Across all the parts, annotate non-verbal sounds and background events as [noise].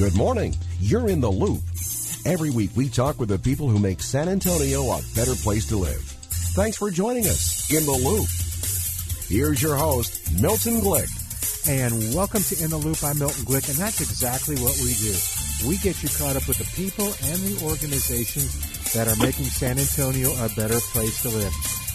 Good morning. You're in the loop. Every week we talk with the people who make San Antonio a better place to live. Thanks for joining us in the loop. Here's your host, Milton Glick. And welcome to In the Loop. I'm Milton Glick, and that's exactly what we do. We get you caught up with the people and the organizations that are making San Antonio a better place to live.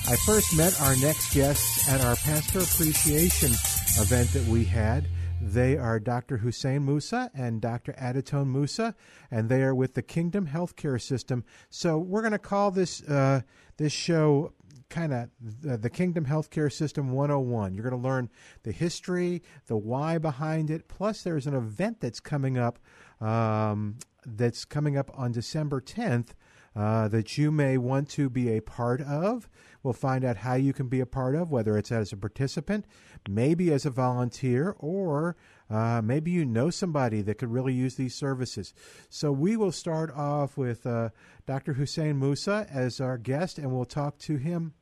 I first met our next guests at our Pastor Appreciation event that we had. They are Dr. Hussein Musa and Dr. Adetoun Musa, and they are with the Kingdom Healthcare System. So we're going to call this uh, this show kind of the, the, Kingdom Healthcare System 101. You're going to learn the history, the why behind it. Plus, there's an event that's coming up um, that's coming up on December 10th uh, that you may want to be a part of. We'll find out how you can be a part of, whether it's as a participant, maybe as a volunteer, or uh, maybe you know somebody that could really use these services. So we will start off with uh, Dr. Hussein Musa as our guest, and we'll talk to him.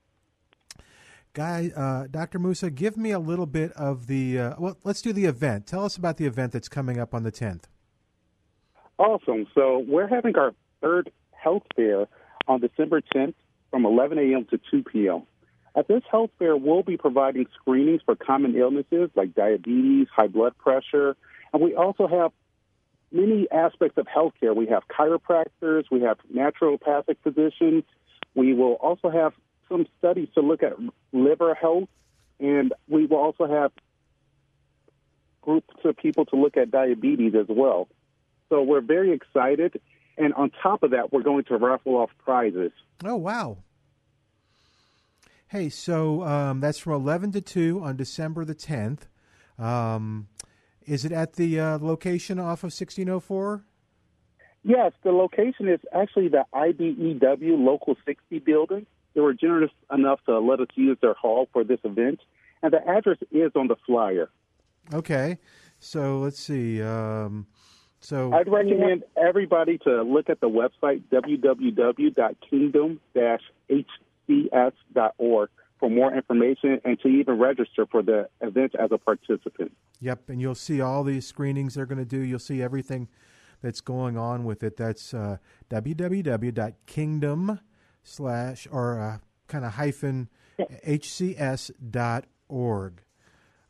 Guy, uh, Dr. Musa, give me a little bit of the. Uh, well, let's do the event. Tell us about the event that's coming up on the 10th. Awesome. So we're having our third health fair on December 10th from 11 a.m. to 2 p.m. At this health fair, we'll be providing screenings for common illnesses like diabetes, high blood pressure, and we also have many aspects of healthcare. We have chiropractors, we have naturopathic physicians. We will also have some studies to look at liver health, and we will also have groups of people to look at diabetes as well. So we're very excited. And on top of that, we're going to raffle off prizes. Oh, wow. Hey, so um, that's from 11 to 2 on December the 10th. Um, is it at the uh, location off of 1604? Yes, the location is actually the IBEW Local 60 building. They were generous enough to let us use their hall for this event, and the address is on the flyer. Okay, so let's see. Um, so I'd recommend everybody to look at the website www.kingdom-hcs.org for more information and to even register for the event as a participant. Yep, and you'll see all these screenings they're going to do. You'll see everything that's going on with it. That's uh, www.kingdom slash or uh, kind of hyphen hcs dot org.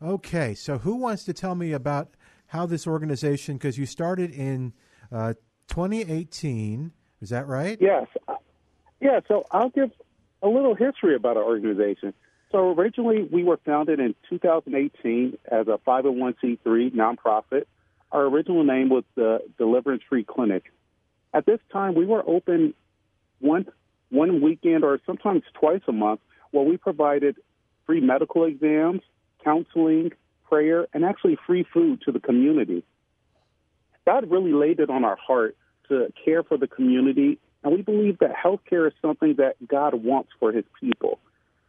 Okay, so who wants to tell me about how this organization, because you started in uh, 2018, is that right? Yes. Yeah, so I'll give a little history about our organization. So originally, we were founded in 2018 as a 501c3 nonprofit. Our original name was the Deliverance Free Clinic. At this time, we were open one one weekend or sometimes twice a month, where we provided free medical exams, counseling, prayer, and actually free food to the community. God really laid it on our heart to care for the community, and we believe that healthcare is something that God wants for his people.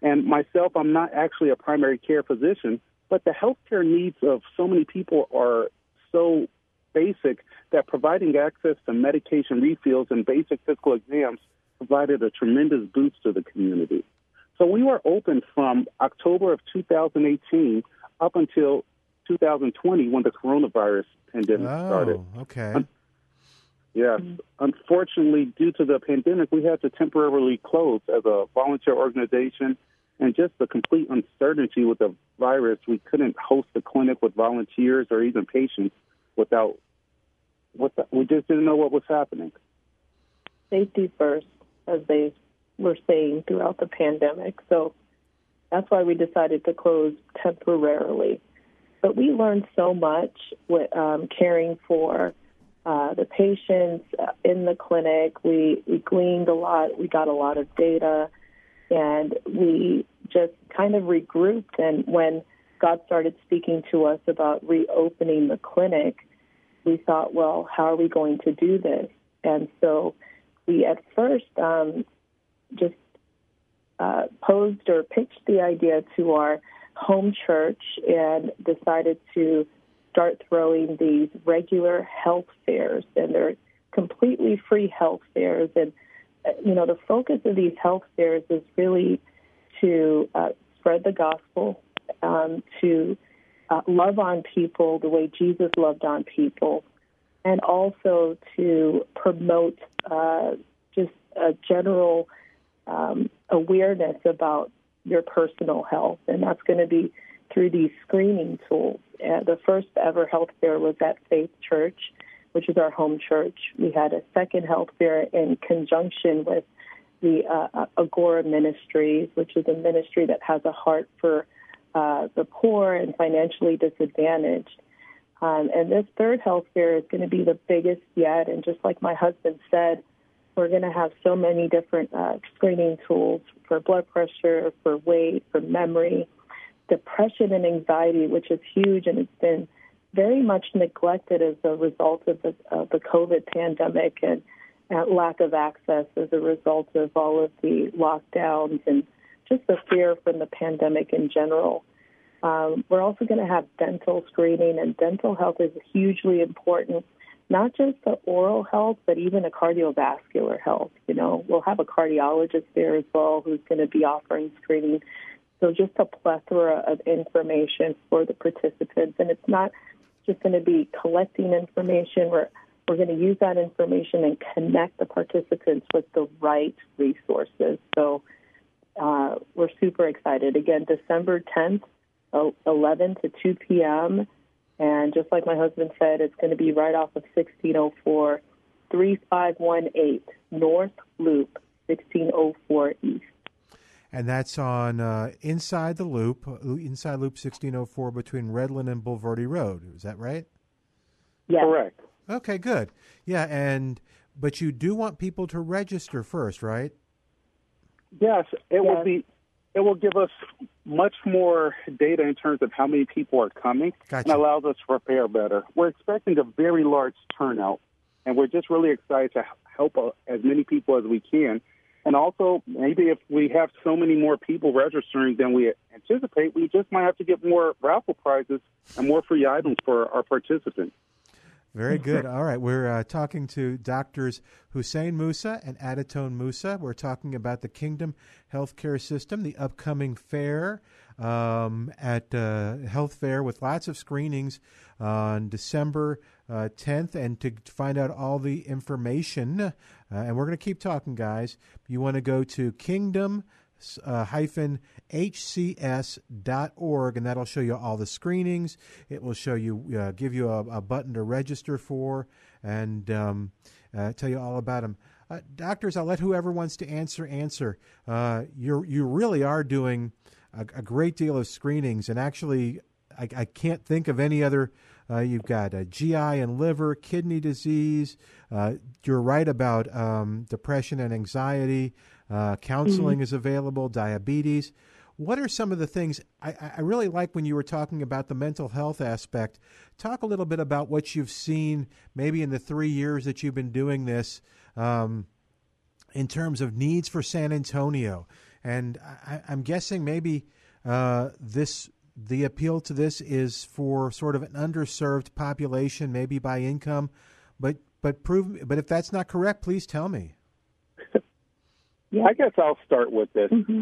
And myself, I'm not actually a primary care physician, but the healthcare needs of so many people are so basic that providing access to medication refills and basic physical exams provided a tremendous boost to the community. So we were open from October of 2018 up until 2020 when the coronavirus pandemic oh, started. Okay. Yes. Mm-hmm. Unfortunately, due to the pandemic, we had to temporarily close as a volunteer organization. And just the complete uncertainty with the virus, we couldn't host the clinic with volunteers or even patients without what the, we just didn't know what was happening. Safety first, as they were saying throughout the pandemic. So that's why we decided to close temporarily. But we learned so much with um, caring for uh, the patients in the clinic. We, we gleaned a lot. We got a lot of data, and we just kind of regrouped. And when God started speaking to us about reopening the clinic, we thought, well, how are we going to do this? And so we at first um, just uh, posed or pitched the idea to our home church and decided to start throwing these regular health fairs. And they're completely free health fairs. And, uh, you know, the focus of these health fairs is really to uh, spread the gospel, um, to uh, love on people the way Jesus loved on people, and also to promote uh, just a general um, awareness about your personal health. And that's going to be through these screening tools. Uh, the first ever health fair was at Faith Church, which is our home church. We had a second health fair in conjunction with the uh, Agora Ministries, which is a ministry that has a heart for uh, the poor and financially disadvantaged. Um, and this third health fair is going to be the biggest yet. And just like my husband said, we're going to have so many different uh, screening tools for blood pressure, for weight, for memory, depression and anxiety, which is huge and it's been very much neglected as a result of the, the COVID pandemic and uh, lack of access as a result of all of the lockdowns and just the fear from the pandemic in general. Um, we're also going to have dental screening, and dental health is hugely important, not just the oral health, but even the cardiovascular health. You know, we'll have a cardiologist there as well who's going to be offering screening. So just a plethora of information for the participants, and it's not just going to be collecting information. We're we're going to use that information and connect the participants with the right resources. So uh, we're super excited. Again, December 10th, 11 to 2 p.m. And just like my husband said, it's going to be right off of 1604, 3518 North Loop, 1604 East. And that's on uh, Inside the Loop, uh, Inside Loop 1604 between Redland and Bulverde Road. Is that right? Yeah. Correct. Okay, good. Yeah, and but you do want people to register first, right? Yes, it Yes. will be. It will give us much more data in terms of how many people are coming Gotcha. and allows us to prepare better. We're expecting a very large turnout, and we're just really excited to help uh, as many people as we can. And also, maybe if we have so many more people registering than we anticipate, we just might have to get more raffle prizes and more free items for our participants. Very [laughs] good. All right, we're uh, talking to doctors Hussein Musa and Adetoun Musa. We're talking about the Kingdom Healthcare System, the upcoming fair um, at uh, Health Fair with lots of screenings on December uh, 10th. And to find out all the information, uh, and we're going to keep talking, guys. You want to go to Kingdom uh, hyphen hcs.org and that'll show you all the screenings. It will show you uh, give you a, a button to register for and um, uh, tell you all about them uh, doctors i'll let whoever wants to answer answer. Uh, you you really are doing a, a great deal of screenings and actually i, I can't think of any other uh, you've got uh, GI and liver, kidney disease. Uh, you're right about um, depression and anxiety. Uh, counseling is available, diabetes. What are some of the things I, I really like when you were talking about the mental health aspect? Talk a little bit about what you've seen maybe in the three years that you've been doing this um, in terms of needs for San Antonio. And I, I'm guessing maybe uh, this the appeal to this is for sort of an underserved population, maybe by income, but but prove. But if that's not correct, please tell me. Yeah. I guess I'll start with this. Mm-hmm.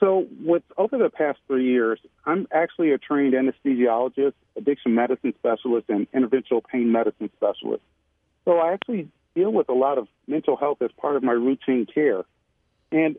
So, with over the past three years, I'm actually a trained anesthesiologist, addiction medicine specialist, and interventional pain medicine specialist. So, I actually deal with a lot of mental health as part of my routine care. And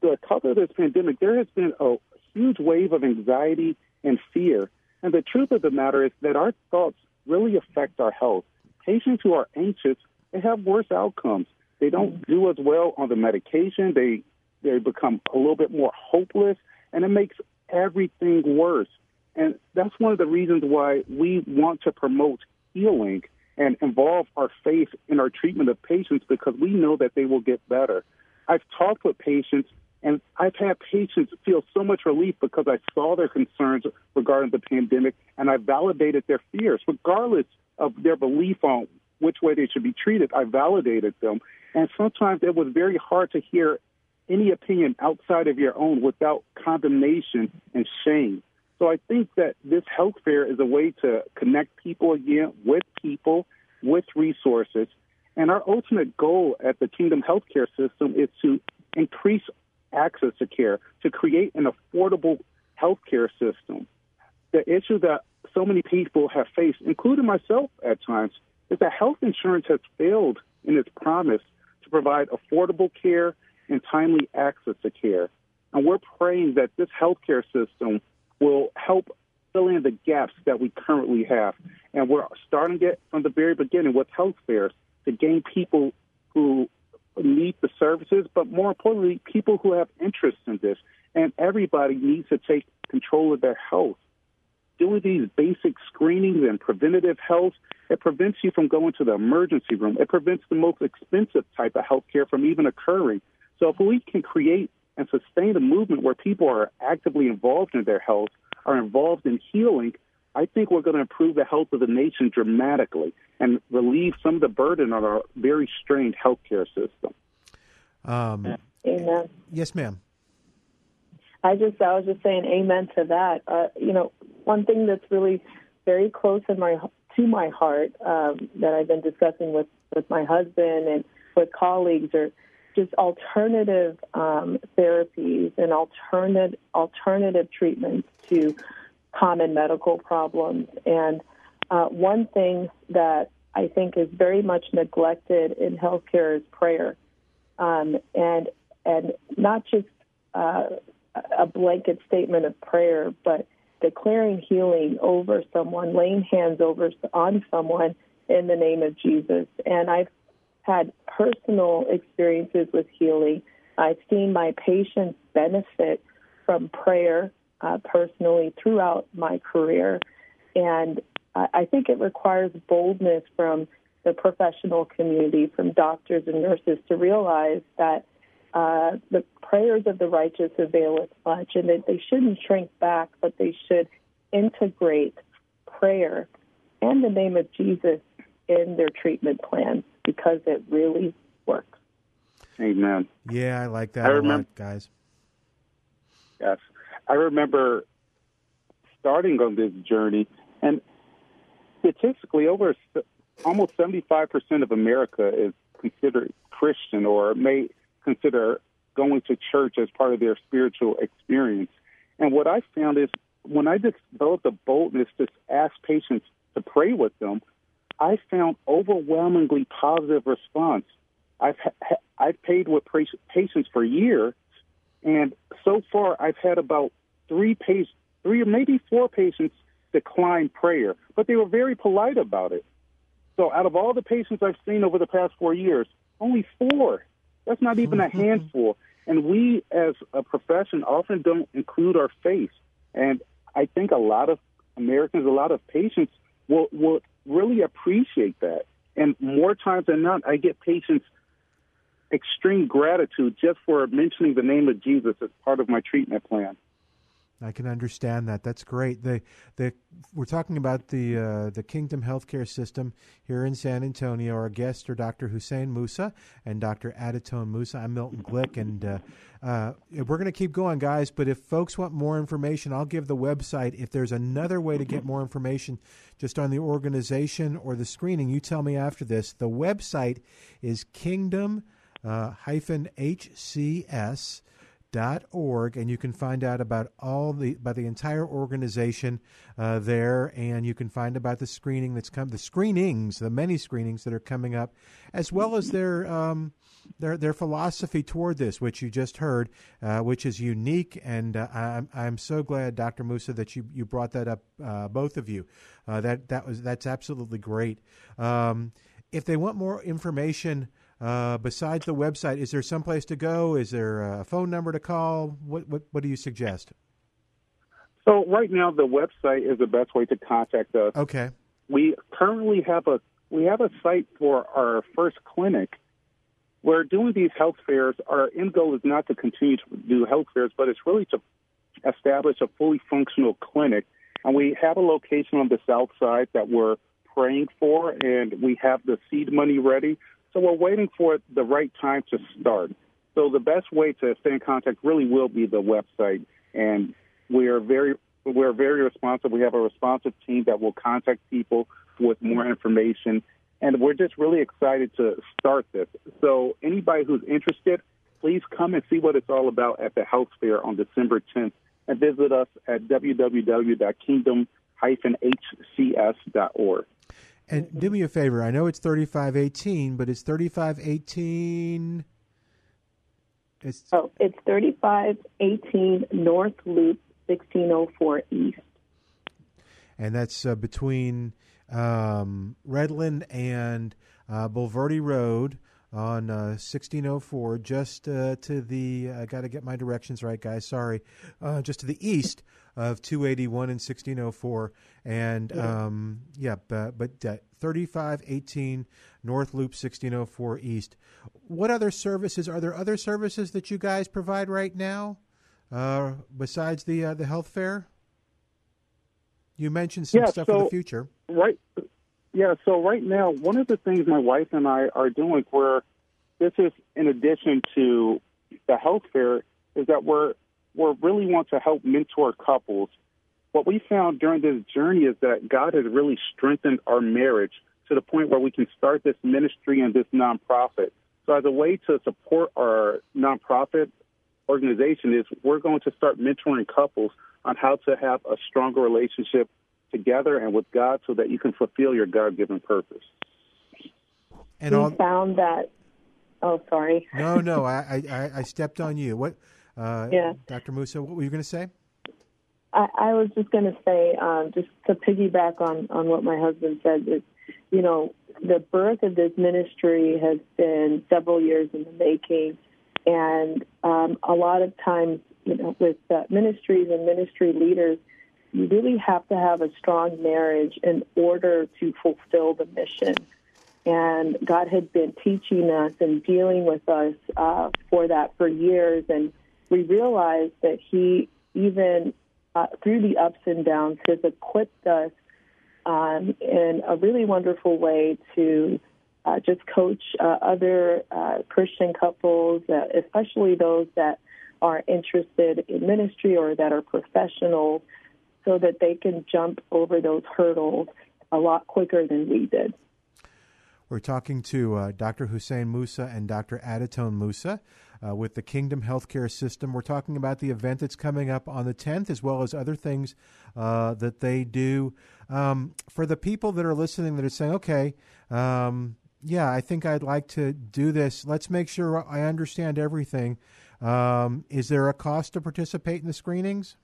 because of this pandemic, there has been a huge wave of anxiety and fear. And the truth of the matter is that our thoughts really affect our health. Patients who are anxious, they have worse outcomes. They don't do as well on the medication. They they become a little bit more hopeless, and it makes everything worse. And that's one of the reasons why we want to promote healing and involve our faith in our treatment of patients because we know that they will get better. I've talked with patients And I've had patients feel so much relief because I saw their concerns regarding the pandemic and I validated their fears, regardless of their belief on which way they should be treated. I validated them. And sometimes it was very hard to hear any opinion outside of your own without condemnation and shame. So I think that this health fair is a way to connect people again with people, with resources. And our ultimate goal at the Kingdom Healthcare System is to increase access to care, to create an affordable healthcare system. The issue that so many people have faced, including myself at times, is that health insurance has failed in its promise to provide affordable care and timely access to care. And we're praying that this healthcare system will help fill in the gaps that we currently have. And we're starting it from the very beginning with health fairs to gain people who need the services, but more importantly, people who have interest in this. And everybody needs to take control of their health. Doing these basic screenings and preventative health, it prevents you from going to the emergency room. It prevents the most expensive type of health care from even occurring. So if we can create and sustain a movement where people are actively involved in their health, are involved in healing, I think we're going to improve the health of the nation dramatically and relieve some of the burden on our very strained healthcare system. Um, Amen. Yes, ma'am. I just I was just saying amen to that. Uh, you know, one thing that's really very close in my to my heart um, that I've been discussing with with my husband and with colleagues are just alternative um, therapies and alternative alternative treatments to common medical problems. And uh, one thing that I think is very much neglected in healthcare is prayer, um, and and not just uh, a blanket statement of prayer, but declaring healing over someone, laying hands over on someone in the name of Jesus. And I've had personal experiences with healing. I've seen my patients benefit from prayer uh, personally throughout my career. And I think it requires boldness from the professional community, from doctors and nurses, to realize that uh, the prayers of the righteous avail availeth much, and that they shouldn't shrink back, but they should integrate prayer and the name of Jesus in their treatment plans because it really works. Amen. Yeah, I like that I a remember- lot, guys. Yes. I remember starting on this journey, and statistically, over almost 75% of America is considered Christian or may consider going to church as part of their spiritual experience. And what I found is when I developed the boldness to ask patients to pray with them, I found overwhelmingly positive response. I've ha- I've paid with patients for years, and so far I've had about three patients, three or maybe four patients decline prayer, but they were very polite about it. So out of all the patients I've seen over the past four years, only four. That's not even a mm-hmm. handful. And we, as a profession, often don't include our faith. And I think a lot of Americans, a lot of patients will will really appreciate that. And more times than not, I get patients extreme gratitude just for mentioning the name of Jesus as part of my treatment plan. I can understand that. That's great. The the we're talking about the uh, the Kingdom Healthcare System here in San Antonio. Our guests are Dr. Hussein Musa and Dr. Adetoun Musa. I'm Milton Glick, and uh, uh, we're going to keep going, guys. But if folks want more information, I'll give the website. If there's another way to get more information, just on the organization or the screening, you tell me after this. The website is Kingdom uh, hyphen HCS org and you can find out about all the about the entire organization uh, there and you can find about the screening that's come the screenings the many screenings that are coming up as well as their um, their their philosophy toward this which you just heard uh, which is unique and uh, I'm I'm so glad Dr. Musa that you you brought that up uh, both of you uh, that that was that's absolutely great um, if they want more information uh, besides the website, is there some place to go? Is there a phone number to call? What what, what do you suggest? So right now, the website is the best way to contact us. Okay. We currently have a we have a site for our first clinic, we're doing these health fairs. Our end goal is not to continue to do health fairs, but it's really to establish a fully functional clinic. And we have a location on the south side that we're praying for, and we have the seed money ready. So we're waiting for the right time to start. So the best way to stay in contact really will be the website, and we are very we're very responsive. We have a responsive team that will contact people with more information, and we're just really excited to start this. So anybody who's interested, please come and see what it's all about at the health fair on December 10th, and visit us at www.kingdom-hcs.org. And do me a favor. I know it's thirty-five eighteen, but it's thirty-five eighteen. It's oh, it's thirty-five eighteen North Loop, sixteen oh four East. And that's uh, between um, Redland and uh, Bulverde Road on uh, 1604, just uh, to the, I got to get my directions right, guys, sorry, uh, just to the east of 281 and 1604. And um, yeah, but, but uh, 3518 North Loop 1604 East. What other services, are there other services that you guys provide right now uh, besides the, uh, the health fair? You mentioned some Yeah, stuff for the future. Right. Yeah. So right now, one of the things my wife and I are doing, where this is in addition to the health fair, is that we're we really want to help mentor couples. What we found during this journey is that God has really strengthened our marriage to the point where we can start this ministry and this nonprofit. So as a way to support our nonprofit organization is we're going to start mentoring couples on how to have a stronger relationship together and with God so that you can fulfill your God given purpose. And we all, found that. Oh, sorry. no, no, I, I, I stepped on you. What, uh, Yeah. Dr. Musa, what were you going to say? I, I was just going to say, um, just to piggyback on, on what my husband said, is, you know, the birth of this ministry has been several years in the making. And um, a lot of times, you know, with uh, ministries and ministry leaders, you really have to have a strong marriage in order to fulfill the mission. And God had been teaching us and dealing with us uh, for that for years. And we realized that He, even uh, through the ups and downs, has equipped us um, in a really wonderful way to uh, just coach uh, other uh, Christian couples, uh, especially those that are interested in ministry or that are professionals, so that they can jump over those hurdles a lot quicker than we did. We're talking to uh, Dr. Hussein Musa and Dr. Adetoun Musa uh, with the Kingdom Healthcare System. We're talking about the event that's coming up on the 10th, as well as other things uh, that they do. Um, for the people that are listening that are saying, okay, um, yeah, I think I'd like to do this, let's make sure I understand everything. Um, is there a cost to participate in the screenings?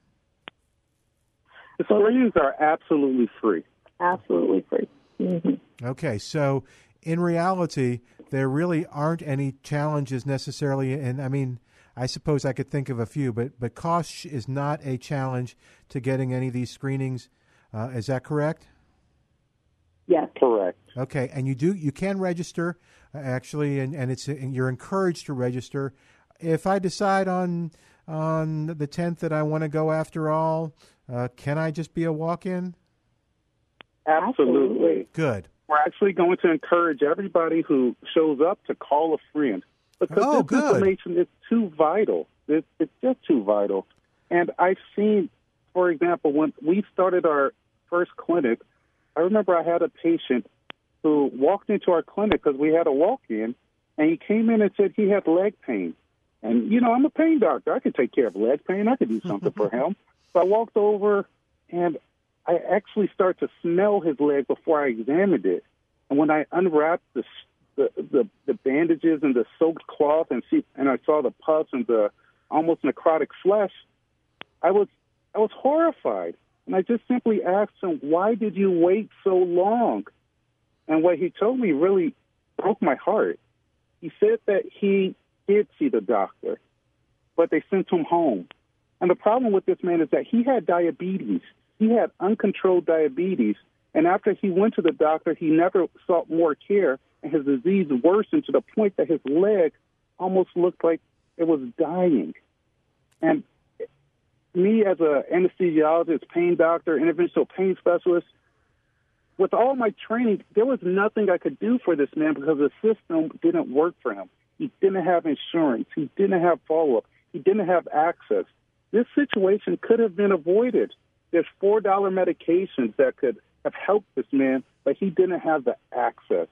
The screenings are absolutely free. Absolutely free. hmm Okay, so in reality, there really aren't any challenges necessarily. And I mean, I suppose I could think of a few, but but cost is not a challenge to getting any of these screenings. Uh, is that correct? Yes. Correct. Okay, and you do you can register uh, actually, and, and it's and you're encouraged to register. If I decide on on the tenth that I want to go after all, uh, can I just be a walk-in? Absolutely. Good. We're actually going to encourage everybody who shows up to call a friend because Oh, this good. information is too vital. It, it's just too vital. And I've seen, for example, when we started our first clinic, I remember I had a patient who walked into our clinic because we had a walk-in, and he came in and said he had leg pain. And you know, I'm a pain doctor. I can take care of leg pain. I could do something for [laughs] him. So I walked over, and I actually started to smell his leg before I examined it. And when I unwrapped the the the, the bandages and the soaked cloth and see and I saw the pus and the almost necrotic flesh, I was I was horrified. And I just simply asked him, "Why did you wait so long?" And what he told me really broke my heart. He said that he did see the doctor, but they sent him home. And the problem with this man is that he had diabetes. He had uncontrolled diabetes. And after he went to the doctor, he never sought more care. and his disease worsened to the point that his leg almost looked like it was dying. And me as an anesthesiologist, pain doctor, interventional pain specialist, with all my training, there was nothing I could do for this man because the system didn't work for him. He didn't have insurance. He didn't have follow up. He didn't have access. This situation could have been avoided. There's $4 medications that could have helped this man, but he didn't have the access.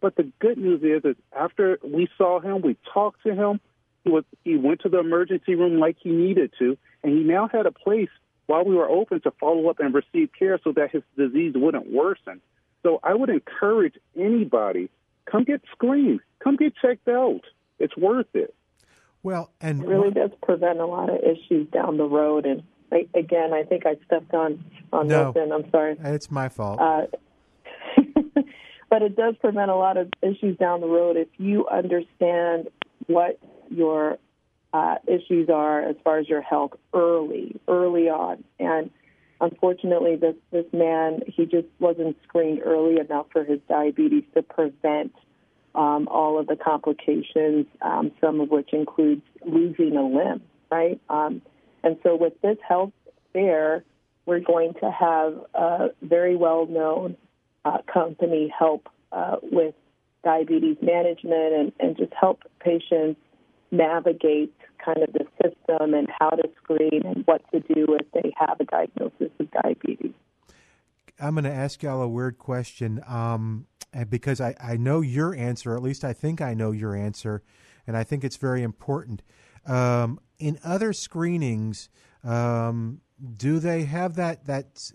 But the good news is, is after we saw him, we talked to him, he was he went to the emergency room like he needed to, and he now had a place while we were open to follow up and receive care so that his disease wouldn't worsen. So I would encourage anybody come get screened, come get checked out. It's worth it. Well, and it really does prevent a lot of issues down the road. And I, again, I think I stepped on on no, Milton. I'm sorry. It's my fault. Uh, [laughs] but it does prevent a lot of issues down the road if you understand what your uh, issues are as far as your health early, early on. And unfortunately, this this man he just wasn't screened early enough for his diabetes to prevent um, all of the complications, um, some of which includes losing a limb, right? Um, and so with this health fair, we're going to have a very well known uh, company help uh, with diabetes management and, and just help patients navigate kind of the system and how to screen and what to do if they have a diagnosis of diabetes. I'm going to ask y'all a weird question um, because I, I know your answer, or at least I think I know your answer, and I think it's very important. Um, in other screenings, um, do they have that that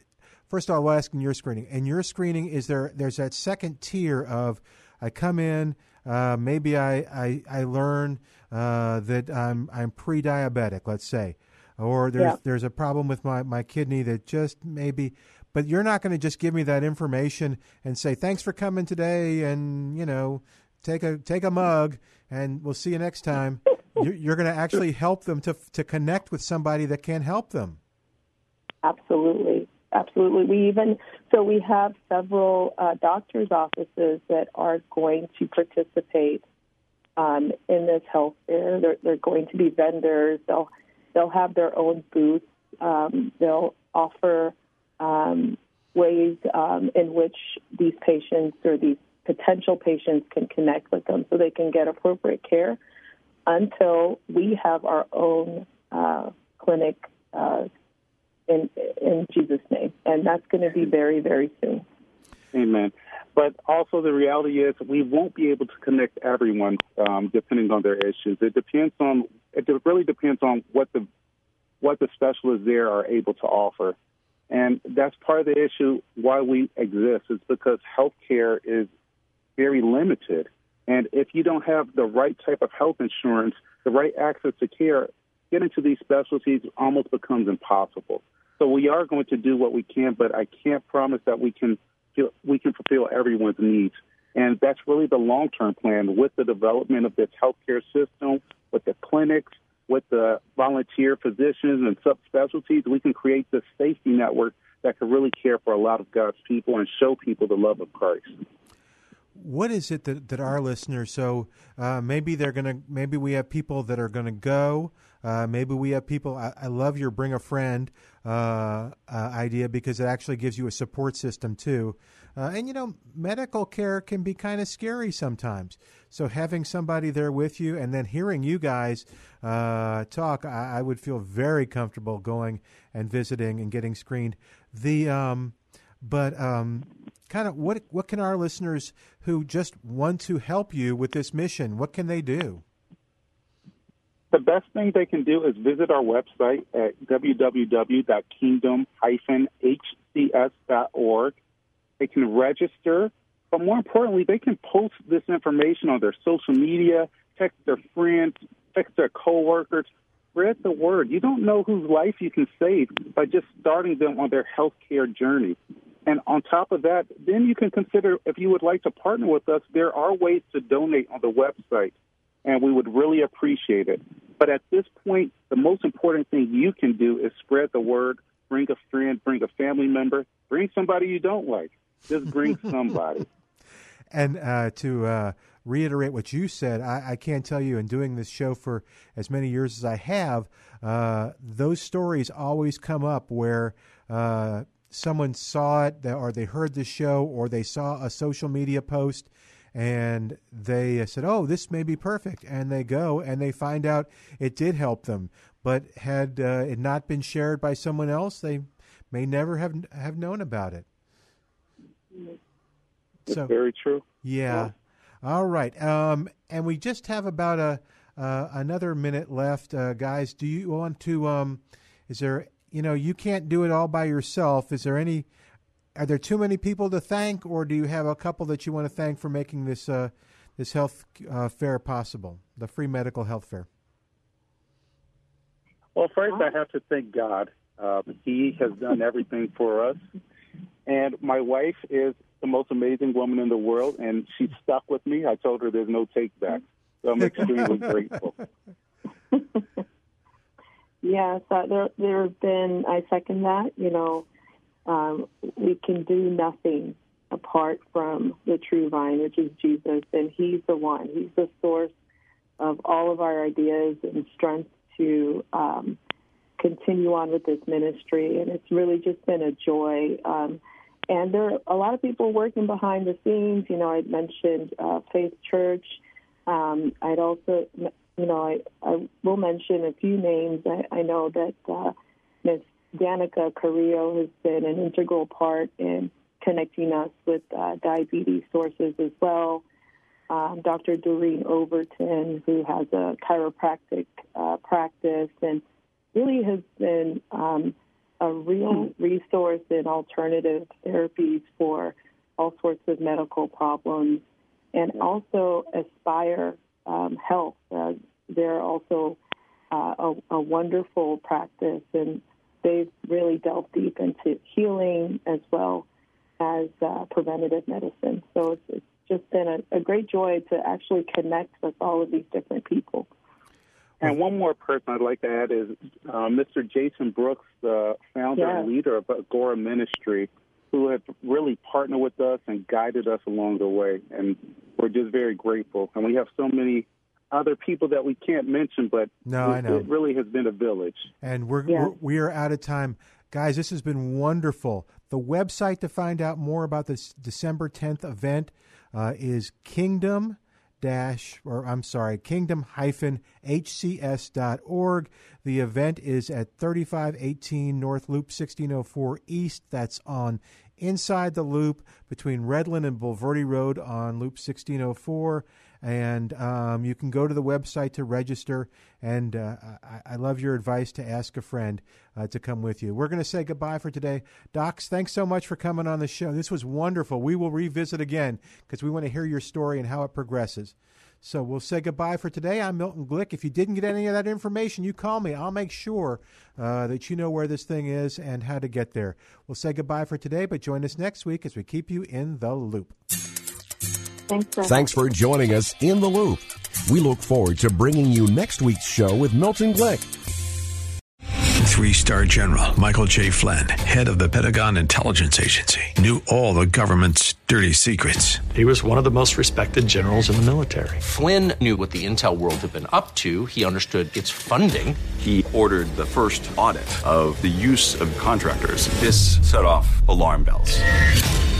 first of all, I'll ask in your screening. In your screening, is there there's that second tier of I come in, uh, maybe I I, I learn uh, that I'm I'm pre-diabetic, let's say, or there's Yeah. there's a problem with my, my kidney that just maybe. But you're not going to just give me that information and say thanks for coming today, and you know take a take a mug, and we'll see you next time. [laughs] you're you're going to actually help them to to connect with somebody that can help them. Absolutely. Absolutely. We even, so we have several uh, doctors' offices that are going to participate um, in this health fair. They're, they're going to be vendors. They'll, they'll have their own booths. Um, they'll offer um, ways um, in which these patients or these potential patients can connect with them so they can get appropriate care until we have our own uh, clinic uh, in in Jesus' name, and that's going to be very very soon. Amen. But also, the reality is we won't be able to connect everyone um, depending on their issues. It depends on. It really depends on what the what the specialists there are able to offer, and that's part of the issue why we exist. Is because healthcare is very limited, and if you don't have the right type of health insurance, the right access to care, getting to these specialties almost becomes impossible. So we are going to do what we can, but I can't promise that we can feel, we can fulfill everyone's needs. And that's really the long term plan with the development of this healthcare system, with the clinics, with the volunteer physicians and subspecialties. We can create this safety network that can really care for a lot of God's people and show people the love of Christ. what is it that, that our listeners so uh, maybe they're gonna maybe we have people that are gonna go uh, maybe we have people I, I love your bring a friend uh, uh, idea because it actually gives you a support system too. Uh, and you know medical care can be kind of scary sometimes. So having somebody there with you and then hearing you guys uh, talk I, I would feel very comfortable going and visiting and getting screened. The um, but um, kind of what what can our listeners who just want to help you with this mission what can they do The best thing they can do is visit our website at www.kingdom-hcs.org. They can register, but more importantly, they can post this information on their social media, text their friends, text their coworkers, spread the word. You don't know whose life you can save by just starting them on their healthcare journey. And on top of that, then you can consider if you would like to partner with us, there are ways to donate on the website, and we would really appreciate it. But at this point, the most important thing you can do is spread the word, bring a friend, bring a family member, bring somebody you don't like. Just bring [laughs] somebody. and uh, to uh, reiterate what you said, I, I, can't tell you in doing this show for as many years as I have, uh, those stories always come up where uh, someone saw it or they heard the show or they saw a social media post and they said, "Oh, this may be perfect," and they go and they find out it did help them. But had uh, it not been shared by someone else, they may never have have known about it. That's so very true. Yeah. All right. Um, and we just have about a uh, another minute left, uh, guys. Do you want to? Um, is there? You know, you can't do it all by yourself. Is there any? Are there too many people to thank, or do you have a couple that you want to thank for making this uh, this health uh, fair possible, the free medical health fair? Well, first I have to thank God. Uh, he has done everything for us, and my wife is the most amazing woman in the world, and she stuck with me. I told her there's no take back, so I'm extremely [laughs] grateful. yes, uh, there there have been. I second that. You know, um, we can do nothing apart from the true vine, which is Jesus, and He's the one. He's the source of all of our ideas and strength to um, continue on with this ministry. And it's really just been a joy. Um, and there are a lot of people working behind the scenes. You know, I mentioned uh, Faith Church. Um, I'd also, you know, I, I will mention a few names. I, I know that uh, Ms. Danica Carrillo has been an integral part in connecting us with uh, diabetes sources as well. Um, Dr. Doreen Overton, who has a chiropractic uh, practice and really has been um, a real resource in alternative therapies for all sorts of medical problems, and also Aspire um, Health. Uh, they're also uh, a, a, wonderful practice, and they've really delved deep into healing as well as uh, preventative medicine. So it's, it's just been a, a great joy to actually connect with all of these different people. And one more person I'd like to add is uh, Mr. Jason Brooks, the founder and leader of Agora Ministry, who have really partnered with us and guided us along the way. And we're just very grateful. And we have so many other people that we can't mention, but no, it, I know. it really has been a village. And we're, yeah. we're we are out of time. Guys, this has been wonderful. The website to find out more about this December 10th event uh, is Kingdom dash or I'm sorry, kingdom hyphen hcs.org. The event is at 3518 North Loop 1604 East. That's on inside the loop between Redland and Bulverde Road on Loop 1604 and um, you can go to the website to register. And uh, I, I, love your advice to ask a friend uh, to come with you. We're going to say goodbye for today. Docs, thanks so much for coming on the show. This was wonderful. We will revisit again because we want to hear your story and how it progresses. So we'll say goodbye for today. I'm Milton Glick. If you didn't get any of that information, you call me. I'll make sure uh, that you know where this thing is and how to get there. We'll say goodbye for today, but join us next week as we keep you in the loop. Thanks for, Thanks for joining us in the loop. We look forward to bringing you next week's show with Milton Glick. Three star general Michael J. Flynn, head of the Pentagon Intelligence Agency, knew all the government's dirty secrets. He was one of the most respected generals in the military. Flynn knew what the intel world had been up to, he understood its funding. He ordered the first audit of the use of contractors. This set off alarm bells.